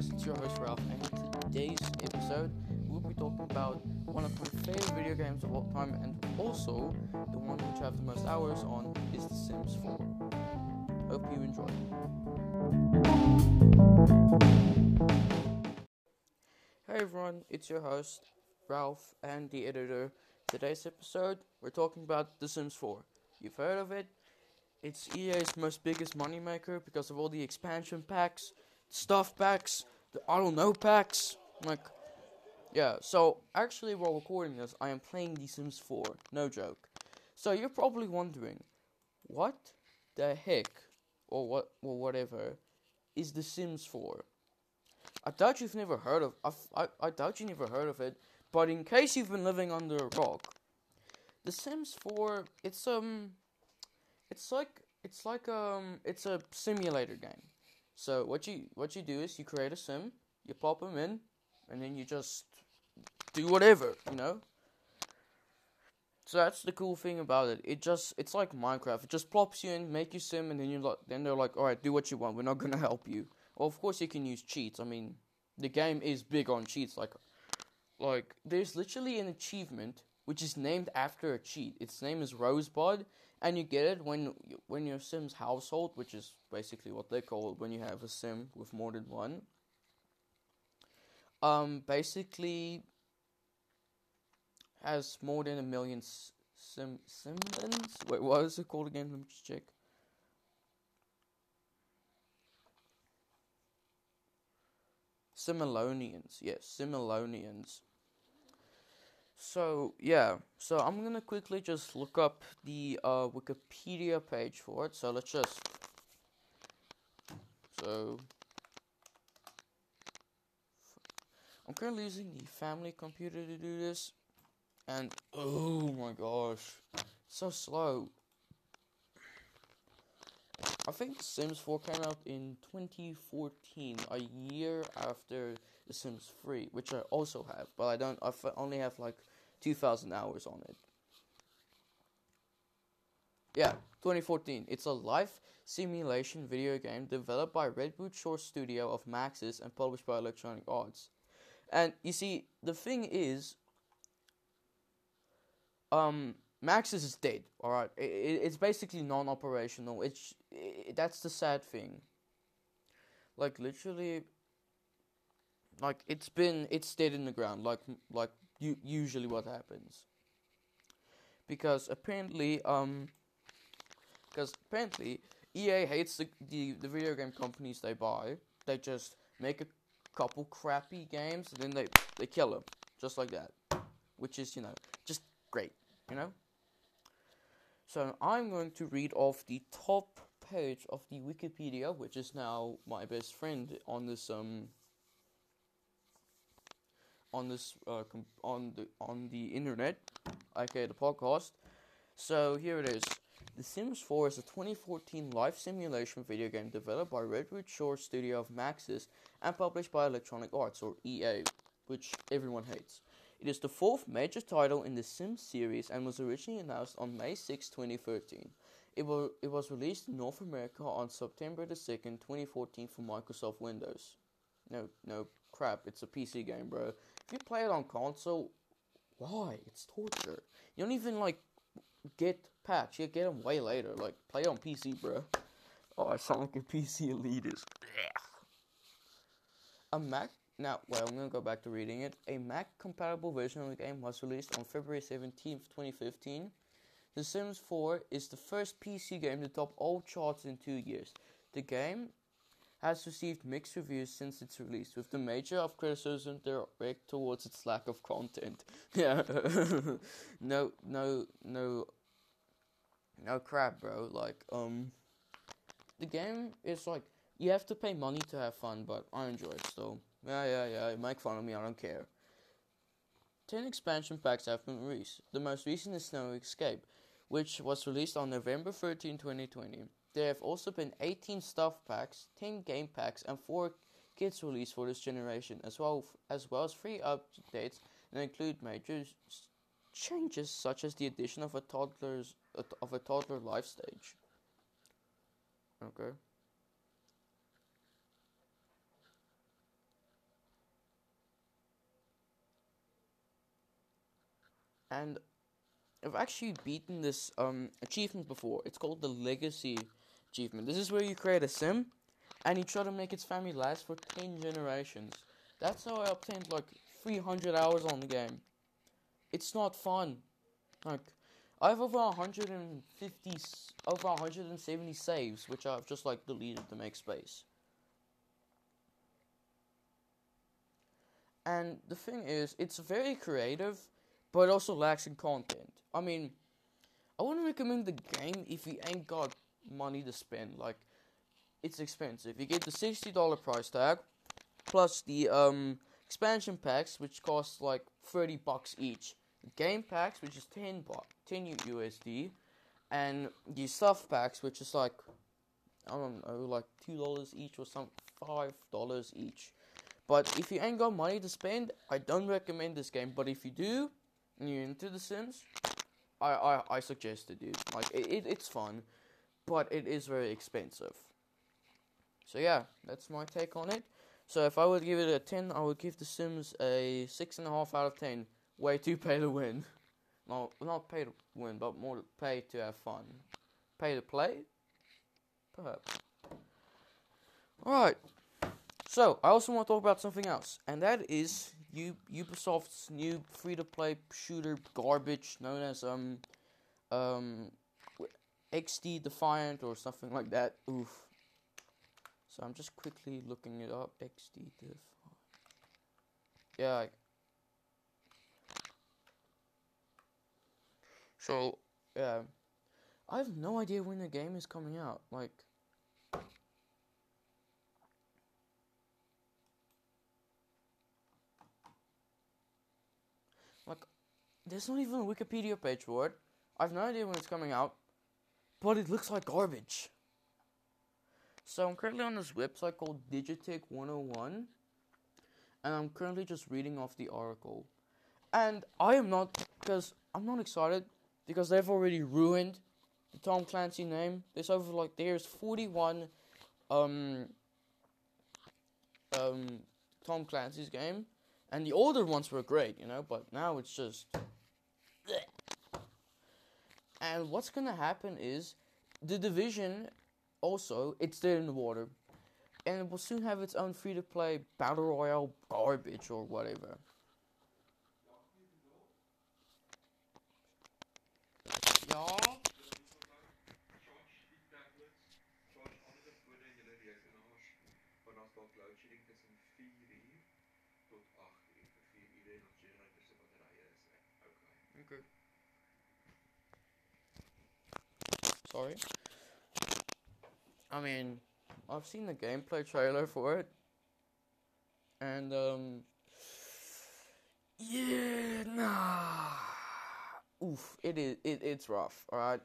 guys, it's your host Ralph, and today's episode, we'll be talking about one of my favorite video games of all time, and also the one which I have the most hours on is The Sims 4. Hope you enjoy. Hey everyone, it's your host Ralph and the editor. Today's episode, we're talking about The Sims 4. You've heard of it? It's EA's most biggest moneymaker because of all the expansion packs, stuff packs, the I don't know packs. Like, yeah. So actually, while recording this, I am playing The Sims 4. No joke. So you're probably wondering, what the heck, or what, or whatever, is The Sims 4? I doubt you've never heard of. I, I, I doubt you never heard of it. But in case you've been living under a rock, The Sims 4, it's um it's like it's like um it's a simulator game. So what you what you do is you create a sim, you pop them in, and then you just do whatever, you know. So that's the cool thing about it. It just it's like Minecraft. It just plops you in, make you sim, and then you like then they're like, all right, do what you want. We're not gonna help you. Well, of course you can use cheats. I mean, the game is big on cheats. Like, like there's literally an achievement which is named after a cheat. Its name is Rosebud, and you get it when when your sim's household, which is basically what they call when you have a sim with more than one. Um, basically has more than a million sim simlins. Wait, what is it called again? Let me just check. Similonians, yes, Similonians. So yeah, so I'm gonna quickly just look up the uh, Wikipedia page for it. So let's just so I'm currently using the family computer to do this, and oh my gosh, so slow. I think Sims 4 came out in 2014, a year after The Sims 3, which I also have, but I don't. I only have like 2,000 hours on it. Yeah, 2014. It's a life simulation video game developed by Redwood Shore Studio of Maxis and published by Electronic Arts. And you see, the thing is, um, Maxis is dead. All right, it, it, it's basically non-operational. It's it, that's the sad thing. Like literally, like it's been it's dead in the ground. Like like usually what happens. Because apparently, um, because apparently EA hates the, the the video game companies they buy. They just make a couple crappy games and then they they kill them just like that, which is you know just great, you know. So I'm going to read off the top page of the Wikipedia, which is now my best friend on this um on this uh, on the on the internet, aka the podcast. So here it is. The Sims 4 is a 2014 life simulation video game developed by Redwood Shore Studio of Maxis and published by Electronic Arts or EA, which everyone hates. It is the fourth major title in the Sims series and was originally announced on May 6, 2013. It, will, it was released in North America on September the 2nd, 2014 for Microsoft Windows. No, no crap, it's a PC game, bro. If you play it on console, why? It's torture. You don't even like get patch. You get them way later. Like play on PC, bro. Oh, I sound like a PC elitist. A Mac. Now, well, I'm gonna go back to reading it. A Mac compatible version of the game was released on February 17th, 2015. The Sims 4 is the first PC game to top all charts in two years. The game has received mixed reviews since its release, with the major of criticism directed towards its lack of content. Yeah, no, no, no, no crap, bro. Like, um, the game is like you have to pay money to have fun, but I enjoy it still. Yeah, yeah, yeah. Make fun of me, I don't care. Ten expansion packs have been released. The most recent is Snowy Escape, which was released on November 13, 2020. There have also been 18 stuff packs, 10 game packs, and 4 kits released for this generation, as well as, well as free updates that include major changes such as the addition of a toddler's of a toddler life stage. Okay. And I've actually beaten this um, achievement before. It's called the Legacy achievement. This is where you create a sim, and you try to make its family last for ten generations. That's how I obtained like 300 hours on the game. It's not fun. Like, I have over 150, over 170 saves, which I've just like deleted to make space. And the thing is, it's very creative, but also lacks in content. I mean, I wouldn't recommend the game if you ain't got money to spend. Like, it's expensive. You get the $60 price tag, plus the um expansion packs, which cost like 30 bucks each. Game packs, which is 10 bucks, 10 USD, and the stuff packs, which is like I don't know, like two dollars each or some five dollars each. But if you ain't got money to spend, I don't recommend this game. But if you do, and you're into The Sims, I I, I suggest it, dude. Like it, it it's fun, but it is very expensive. So yeah, that's my take on it. So if I would give it a 10, I would give The Sims a 6.5 out of 10. Way too pay to win. No, not pay to win, but more pay to have fun. Pay to play? Perhaps. Alright. So, I also want to talk about something else, and that is U- Ubisoft's new free-to-play shooter garbage known as um um XD Defiant or something like that. Oof. So I'm just quickly looking it up. XD Defiant. Yeah. So yeah, I have no idea when the game is coming out. Like. Like, there's not even a Wikipedia page for it. I have no idea when it's coming out, but it looks like garbage. So I'm currently on this website called Digitech 101, and I'm currently just reading off the article. And I am not, because I'm not excited, because they've already ruined the Tom Clancy name. There's over like there's 41 um um Tom Clancy's game, and the older ones were great, you know, but now it's just. And what's gonna happen is the division also, it's dead in the water, and it will soon have its own free to play battle royale garbage or whatever. Ja. Okay. Sorry. I mean, I've seen the gameplay trailer for it, and um, yeah, nah, oof, it is, it, it's rough. All right,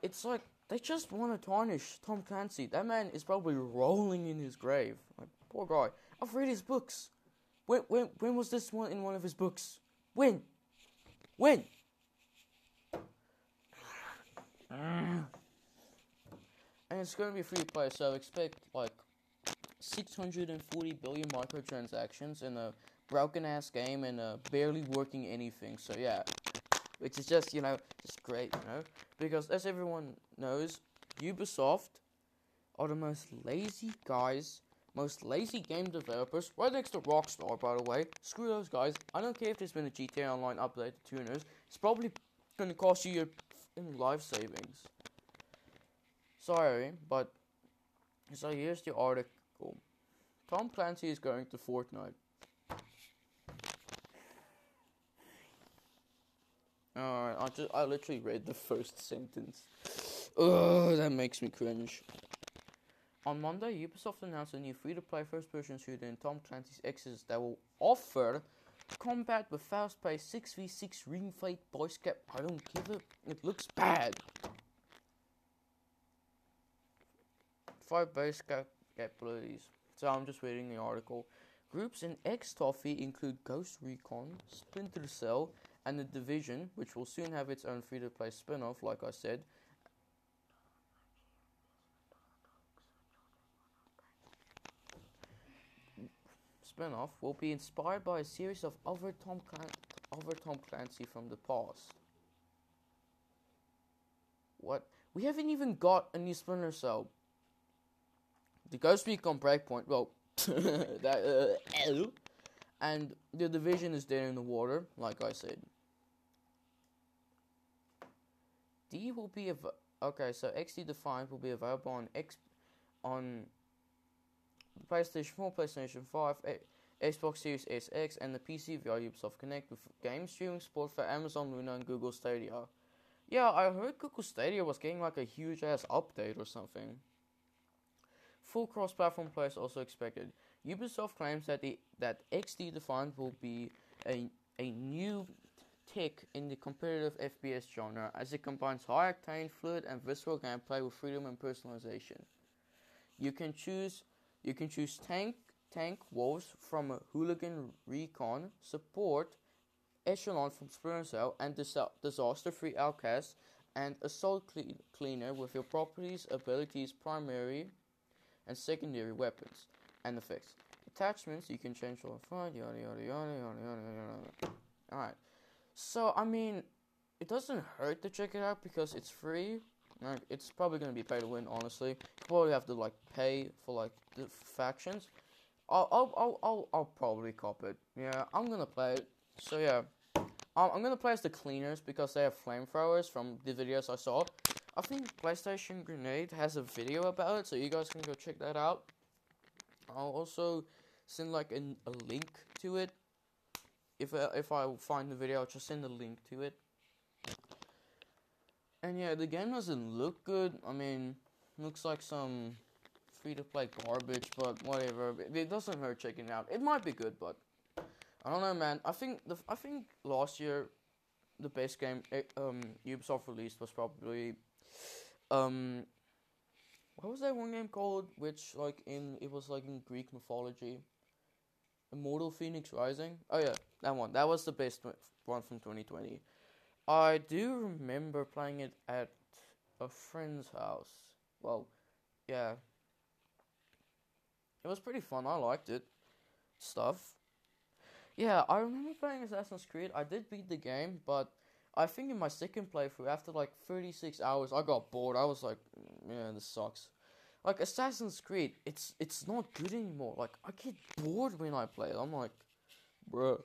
it's like they just want to tarnish Tom Clancy. That man is probably rolling in his grave. Like poor guy. I've read his books. When when when was this one in one of his books? When? When? Mm. and it's going to be free to play, so expect like 640 billion microtransactions in a broken ass game and a barely working anything. So yeah, which is just you know just great, you know, because as everyone knows, Ubisoft are the most lazy guys, most lazy game developers, right next to Rockstar, by the way. Screw those guys. I don't care if there's been a GTA Online update to tuners. It's probably going to cost you your life savings. Sorry, but so here's the article. Tom Clancy is going to Fortnite. Alright, I just I literally read the first sentence. Ugh, that makes me cringe. On Monday, Ubisoft announced a new free-to-play first-person shooter in Tom Clancy's XDefiant that will offer combat with fast-paced 6v6 ring-fight voice cap. I don't give it. It looks bad. five base cap- Please. So I'm just reading the article. Groups in XDefiant include Ghost Recon, Splinter Cell, and The Division, which will soon have its own free to play spin off, like I said. Spin off will be inspired by a series of other Tom, Clan- other Tom Clancy from the past. What? We haven't even got a new Splinter Cell. The Ghost Recon Breakpoint, well, that, uh, and the Division is dead in the water, like I said. D will be av- okay. So XD Defiant will be available on X on PlayStation 4, PlayStation 5, a- Xbox Series SX, and the PC via Ubisoft Connect with game streaming support for Amazon Luna and Google Stadia. Yeah, I heard Google Stadia was getting like a huge ass update or something. Full cross-platform play is also expected. Ubisoft claims that the that XD Defiant will be a a new tick in the competitive FPS genre as it combines high octane, fluid, and visceral gameplay with freedom and personalization. You can choose you can choose tank tank wolves from a hooligan recon, support echelon from Splinter Cell, and disa- disaster-free outcast and assault cle- cleaner with your properties, abilities, primary and secondary weapons and effects. Attachments you can change for fun, yada yada yada yada yada yada. Alright. So I mean it doesn't hurt to check it out because it's free. Like, it's probably gonna be pay to win, honestly. You probably have to like pay for like the factions. I'll I'll I'll I'll, I'll probably cop it. Yeah, I'm gonna play it. So yeah, um, I'm gonna play as the cleaners because they have flamethrowers from the videos I saw. I think PlayStation Grenade has a video about it, so you guys can go check that out. I'll also send like an, a link to it. If I, if I find the video, I'll just send a link to it. And yeah, the game doesn't look good. I mean, looks like some free to play garbage, but whatever. It, doesn't hurt checking it out. It might be good, but I don't know, man. I think the I think last year the best game eh, um Ubisoft released was probably um what was that one game called? Which like in it was like in Greek mythology. Immortal Fenyx Rising. Oh yeah, that one. That was the best one from 2020. I do remember playing it at a friend's house. Well, yeah. It was pretty fun. I liked it. Stuff. Yeah, I remember playing Assassin's Creed. I did beat the game, but I think in my second playthrough, after like 36 hours, I got bored. I was like, "Mm, yeah, this sucks. Like Assassin's Creed, it's it's not good anymore. Like I get bored when I play it. I'm like, bruh.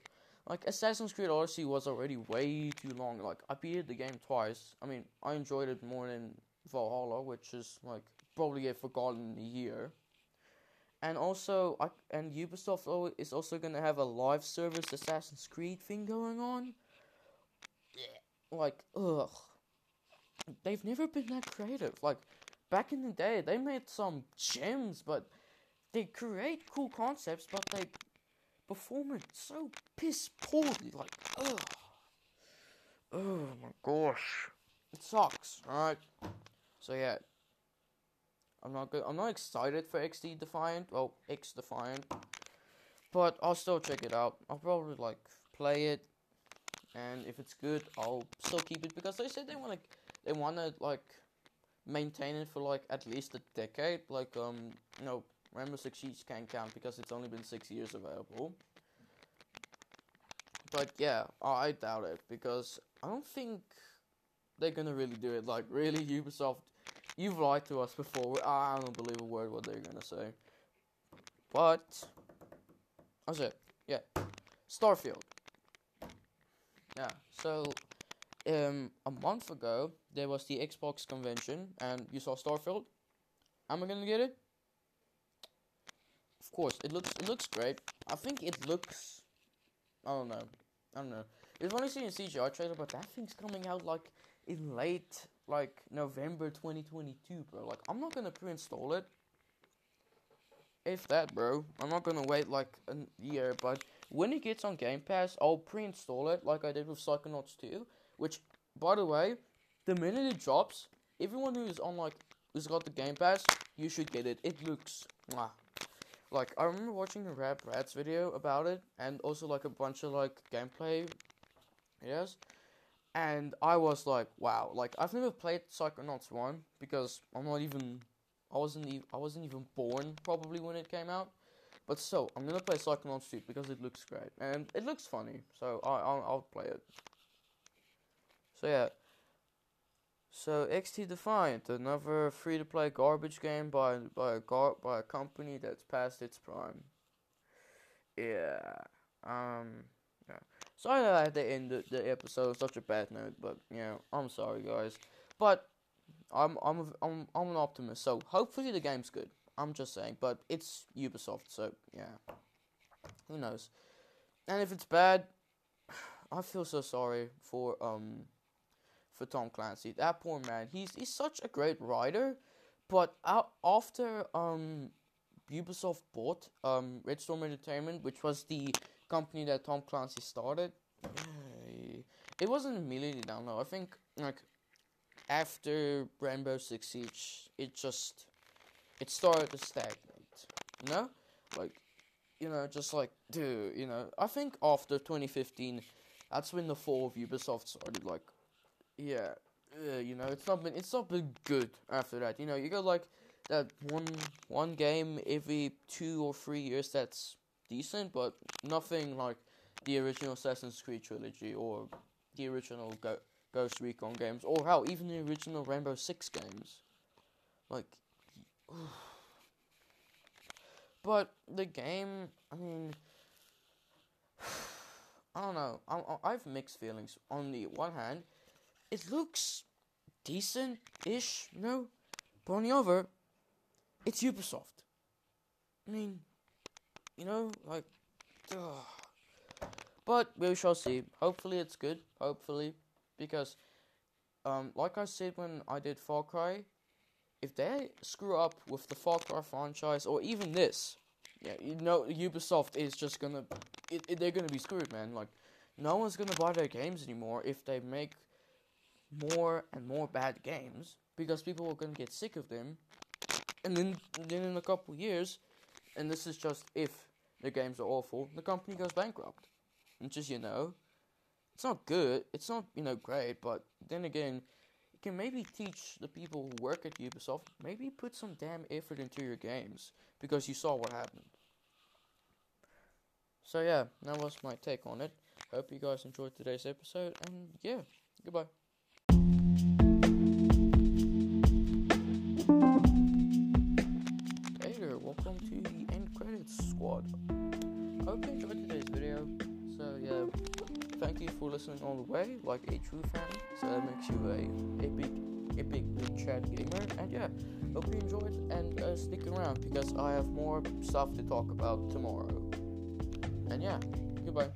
Like Assassin's Creed Odyssey was already way too long. Like I beat the game twice. I mean, I enjoyed it more than Valhalla, which is like probably a forgotten year. And also, I, and Ubisoft is also gonna have a live service Assassin's Creed thing going on. Like, ugh. They've never been that creative. Like, back in the day, they made some gems, but they create cool concepts, but they perform it so piss poorly. Like, ugh. Oh my gosh. It sucks, alright? So, yeah. I'm not good. I'm not excited for XD Defiant. Well, X Defiant, but I'll still check it out. I'll probably like play it, and if it's good, I'll still keep it because they said they want to. They want to like maintain it for like at least a decade. Like um, no, Rainbow Six Siege can't count because it's only been six years available. But yeah, I doubt it because I don't think they're gonna really do it. Like really, Ubisoft You've lied to us before. I don't believe a word what they're gonna say. But that's it. Yeah, Starfield. Yeah. So, um, a month ago there was the Xbox convention, and you saw Starfield. Am I gonna get it? Of course, it looks it looks great. I think it looks. I don't know. I don't know. We've only seen a CGI trailer, but that thing's coming out like in late like November 2022, bro. Like I'm not gonna pre-install it. If that, bro. I'm not gonna wait like a year, but when it gets on Game Pass, I'll pre-install it like I did with Psychonauts 2. Which, by the way, the minute it drops, everyone who's on like who's got the Game Pass, you should get it. It looks mwah. Like I remember watching a Rap Rats video about it, and also like a bunch of like gameplay videos and I was like, wow, like I've never played Psychonauts one because I'm not even, I wasn't, e- I wasn't even born probably when it came out, But so, I'm gonna play Psychonauts 2 because it looks great and it looks funny. So I I'll, I'll play it. So yeah. So XT Defiant, another free-to-play garbage game by by a gar- by a company that's past its prime. Yeah. Um. Yeah. Sorry that I had to end the, the episode such a bad note, but yeah, I'm sorry, guys. But I'm I'm a, I'm I'm an optimist, so hopefully the game's good. I'm just saying, but it's Ubisoft, so yeah. Who knows? And if it's bad, I feel so sorry for um for Tom Clancy. That poor man. He's he's such a great writer, but out after um Ubisoft bought um Red Storm Entertainment, which was the company that Tom Clancy started, it wasn't immediately down low. I think like after Rainbow Six Siege, it just it started to stagnate. You know, like you know, just like dude, you know. I think after 2015, that's when the fall of Ubisoft started. Like, yeah, uh, you know, it's not been it's not been good after that. You know, you got like that one one game every two or three years that's decent, but nothing like the original Assassin's Creed trilogy or the original Go- Ghost Recon games, or hell, even the original Rainbow Six games. Like, but the game, I mean, I don't know. I, I have mixed feelings. On the one hand, it looks decent-ish, know, but on the other, it's Ubisoft. I mean, you know, like, ugh. but we shall see. Hopefully, it's good. Hopefully, because, um, like I said when I did Far Cry, if they screw up with the Far Cry franchise or even this, yeah, you know, Ubisoft is just gonna, it, it, they're gonna be screwed, man. Like, no one's gonna buy their games anymore if they make more and more bad games because people are gonna get sick of them, and then then in a couple years, and this is just if the games are awful, the company goes bankrupt. Which is, you know, it's not good. It's not you know great, but then again you can maybe teach the people who work at Ubisoft, maybe put some damn effort into your games, because you saw what happened. So yeah, that was my take on it. Hope you guys enjoyed today's episode, and yeah, goodbye. Welcome to the end credits squad. I hope you enjoyed today's video. So yeah, thank you for listening all the way, like a true fan. So that makes you a epic, epic big chat gamer. And yeah, hope you enjoyed and uh, stick around because I have more stuff to talk about tomorrow. And yeah, goodbye.